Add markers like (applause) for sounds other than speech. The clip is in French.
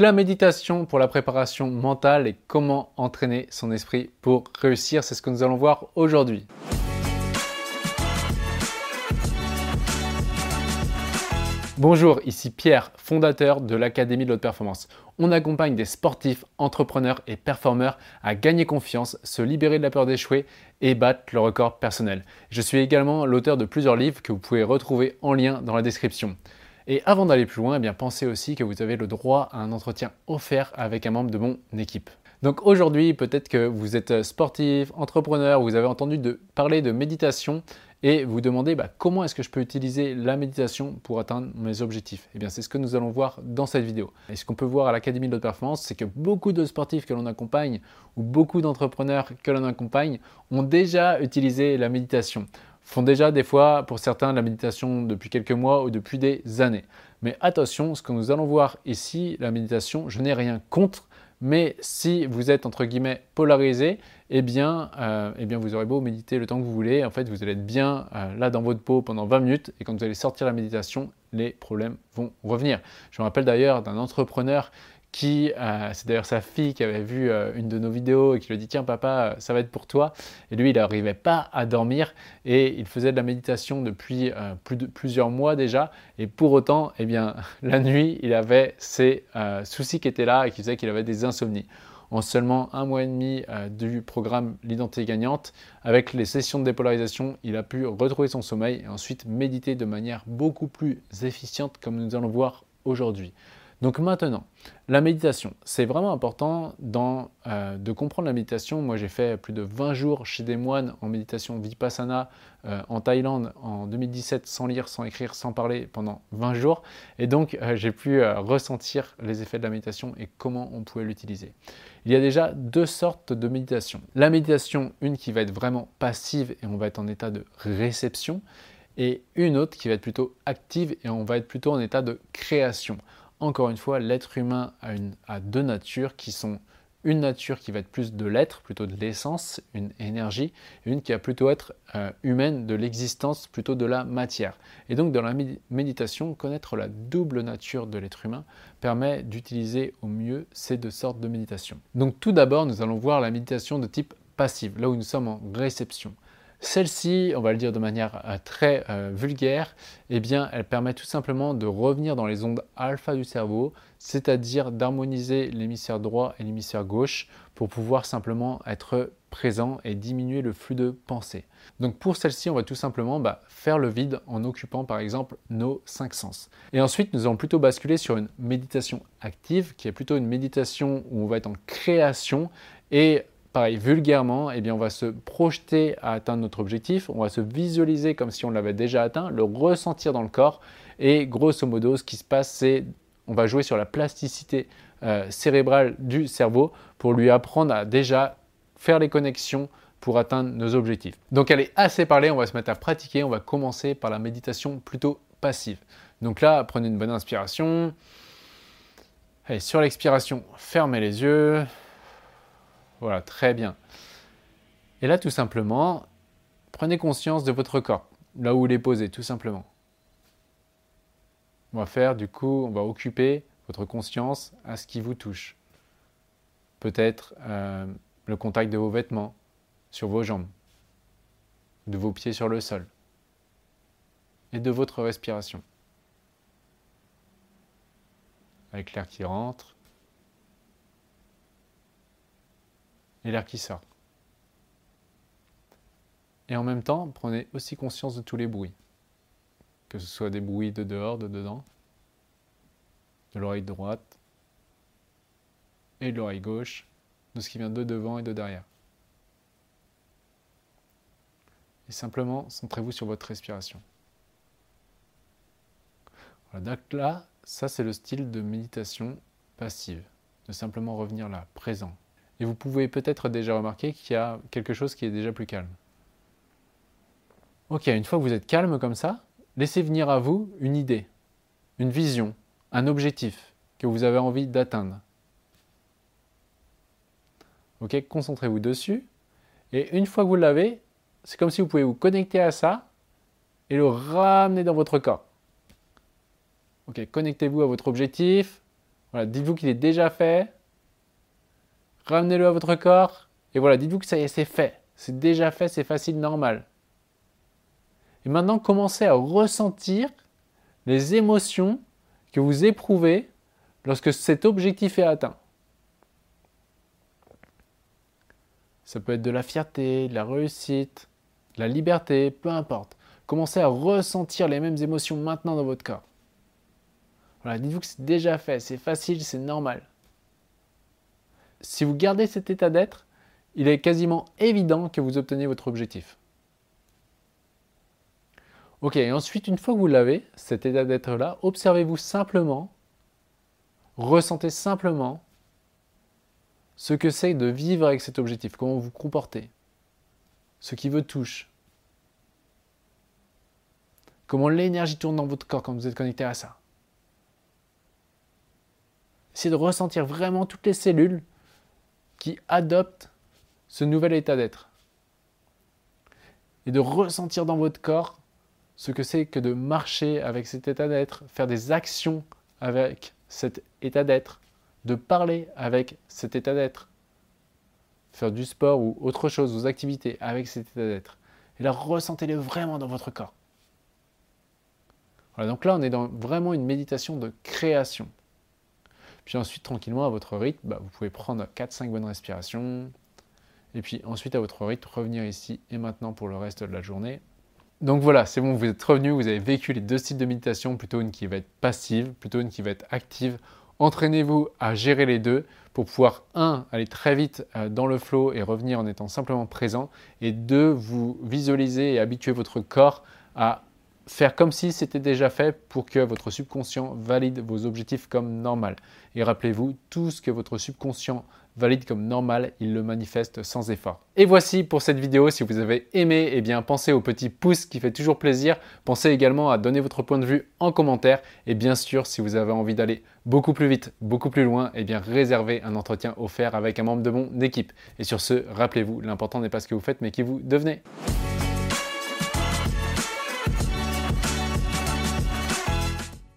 La méditation pour la préparation mentale et comment entraîner son esprit pour réussir, c'est ce que nous allons voir aujourd'hui. Bonjour, ici Pierre, fondateur de l'Académie de l'Haute Performance. On accompagne des sportifs, entrepreneurs et performeurs à gagner confiance, se libérer de la peur d'échouer et battre le record personnel. Je suis également l'auteur de plusieurs livres que vous pouvez retrouver en lien dans la description. Et avant d'aller plus loin, eh bien pensez aussi que vous avez le droit à un entretien offert avec un membre de mon équipe. Donc aujourd'hui, peut-être que vous êtes sportif, entrepreneur, vous avez entendu parler de méditation et vous demandez bah, comment est-ce que je peux utiliser la méditation pour atteindre mes objectifs? Eh bien, c'est ce que nous allons voir dans cette vidéo. Et ce qu'on peut voir à l'Académie de haute performance, c'est que beaucoup de sportifs que l'on accompagne ou beaucoup d'entrepreneurs que l'on accompagne ont déjà utilisé la méditation font déjà des fois pour certains la méditation depuis quelques mois ou depuis des années. Mais attention, ce que nous allons voir ici, la méditation, je n'ai rien contre, mais si vous êtes entre guillemets polarisé, eh bien, euh, eh bien vous aurez beau méditer le temps que vous voulez, en fait vous allez être bien euh, là dans votre peau pendant 20 minutes et quand vous allez sortir la méditation, les problèmes vont revenir. Je me rappelle d'ailleurs d'un entrepreneur qui, euh, c'est d'ailleurs sa fille qui avait vu euh, une de nos vidéos et qui lui dit tiens papa, ça va être pour toi. Et lui, il n'arrivait pas à dormir et il faisait de la méditation depuis euh, plus de, plusieurs mois déjà. Et pour autant, eh bien, (laughs) la nuit, il avait ces soucis qui étaient là et qui faisaient qu'il avait des insomnies. En seulement un mois et demi du programme L'identité gagnante, avec les sessions de dépolarisation, il a pu retrouver son sommeil et ensuite méditer de manière beaucoup plus efficiente comme nous allons voir aujourd'hui. Donc maintenant, la méditation, c'est vraiment important euh, de comprendre la méditation. Moi, j'ai fait plus de 20 jours chez des moines en méditation vipassana euh, en Thaïlande en 2017, sans lire, sans écrire, sans parler pendant 20 jours. Et donc, euh, j'ai pu ressentir les effets de la méditation et comment on pouvait l'utiliser. Il y a déjà deux sortes de méditation. La méditation, une qui va être vraiment passive et on va être en état de réception, et une autre qui va être plutôt active et on va être plutôt en état de création encore une fois, l'être humain a, deux natures qui sont une nature qui va être plus de l'être, plutôt de l'essence, une énergie, et une qui va plutôt être euh, humaine, de l'existence, plutôt de la matière. Et donc dans la méditation, connaître la double nature de l'être humain permet d'utiliser au mieux ces deux sortes de méditation. Donc tout d'abord, nous allons voir la méditation de type passive, là où nous sommes en réception. Celle-ci, on va le dire de manière euh, très euh, vulgaire, eh bien, elle permet tout simplement de revenir dans les ondes alpha du cerveau, c'est-à-dire d'harmoniser l'hémisphère droit et l'hémisphère gauche pour pouvoir simplement être présent et diminuer le flux de pensée. Donc pour celle-ci, on va tout simplement bah, faire le vide en occupant par exemple nos cinq sens. Et ensuite, nous allons plutôt basculer sur une méditation active, qui est plutôt une méditation où on va être en création et pareil, vulgairement, eh bien, on va se projeter à atteindre notre objectif, on va se visualiser comme si on l'avait déjà atteint, le ressentir dans le corps. Et grosso modo, ce qui se passe, c'est on va jouer sur la plasticité euh, cérébrale du cerveau pour lui apprendre à déjà faire les connexions pour atteindre nos objectifs. Donc elle est assez parlée, on va se mettre à pratiquer, on va commencer par la méditation plutôt passive. Donc là, prenez une bonne inspiration. Allez, sur l'expiration, fermez les yeux. Voilà, très bien. Et là, tout simplement, prenez conscience de votre corps, là où il est posé, tout simplement. On va faire, du coup, on va occuper votre conscience à ce qui vous touche. Peut-être euh, le contact de vos vêtements sur vos jambes, de vos pieds sur le sol, et de votre respiration. Avec l'air qui rentre et l'air qui sort. Et en même temps, prenez aussi conscience de tous les bruits, que ce soit des bruits de dehors, de dedans, de l'oreille droite et de l'oreille gauche, de ce qui vient de devant et de derrière. Et simplement, centrez-vous sur votre respiration. Voilà, là, ça c'est le style de méditation passive, de simplement revenir là, présent, et vous pouvez peut-être déjà remarquer qu'il y a quelque chose qui est déjà plus calme. Ok, une fois que vous êtes calme comme ça, laissez venir à vous une idée, une vision, un objectif que vous avez envie d'atteindre. Ok, concentrez-vous dessus. Et une fois que vous l'avez, c'est comme si vous pouvez vous connecter à ça et le ramener dans votre corps. Ok, connectez-vous à votre objectif, Voilà, dites-vous qu'il est déjà fait. Ramenez-le à votre corps. Et voilà, dites-vous que ça y est, c'est fait. C'est déjà fait, c'est facile, normal. Et maintenant, commencez à ressentir les émotions que vous éprouvez lorsque cet objectif est atteint. Ça peut être de la fierté, de la réussite, de la liberté, peu importe. Commencez à ressentir les mêmes émotions maintenant dans votre corps. Voilà, dites-vous que c'est déjà fait, c'est facile, c'est normal. Si vous gardez cet état d'être, il est quasiment évident que vous obtenez votre objectif. Ok, et ensuite, une fois que vous l'avez, cet état d'être-là, observez-vous simplement, ressentez simplement ce que c'est de vivre avec cet objectif, comment vous vous comportez, ce qui vous touche, comment l'énergie tourne dans votre corps quand vous êtes connecté à ça. Essayez de ressentir vraiment toutes les cellules qui adoptent ce nouvel état d'être. Et de ressentir dans votre corps ce que c'est que de marcher avec cet état d'être, faire des actions avec cet état d'être, de parler avec cet état d'être, faire du sport ou autre chose, vos activités avec cet état d'être. Et là, ressentez-le vraiment dans votre corps. Voilà, donc là, on est dans vraiment une méditation de création. Puis ensuite, tranquillement, à votre rythme, bah, vous pouvez prendre 4-5 bonnes respirations. Et puis ensuite, à votre rythme, revenir ici et maintenant pour le reste de la journée. Donc voilà, c'est bon, vous êtes revenu, vous avez vécu les deux styles de méditation, plutôt une qui va être passive, plutôt une qui va être active. Entraînez-vous à gérer les deux pour pouvoir, un, aller très vite euh, dans le flow et revenir en étant simplement présent, et deux, vous visualiser et habituer votre corps à faire comme si c'était déjà fait pour que votre subconscient valide vos objectifs comme normal. Et rappelez-vous, tout ce que votre subconscient valide comme normal, il le manifeste sans effort. Et voici pour cette vidéo, si vous avez aimé, eh bien pensez au petit pouce qui fait toujours plaisir. Pensez également à donner votre point de vue en commentaire. Et bien sûr, si vous avez envie d'aller beaucoup plus vite, beaucoup plus loin, eh bien réservez un entretien offert avec un membre de mon équipe. Et sur ce, rappelez-vous, l'important n'est pas ce que vous faites, mais qui vous devenez.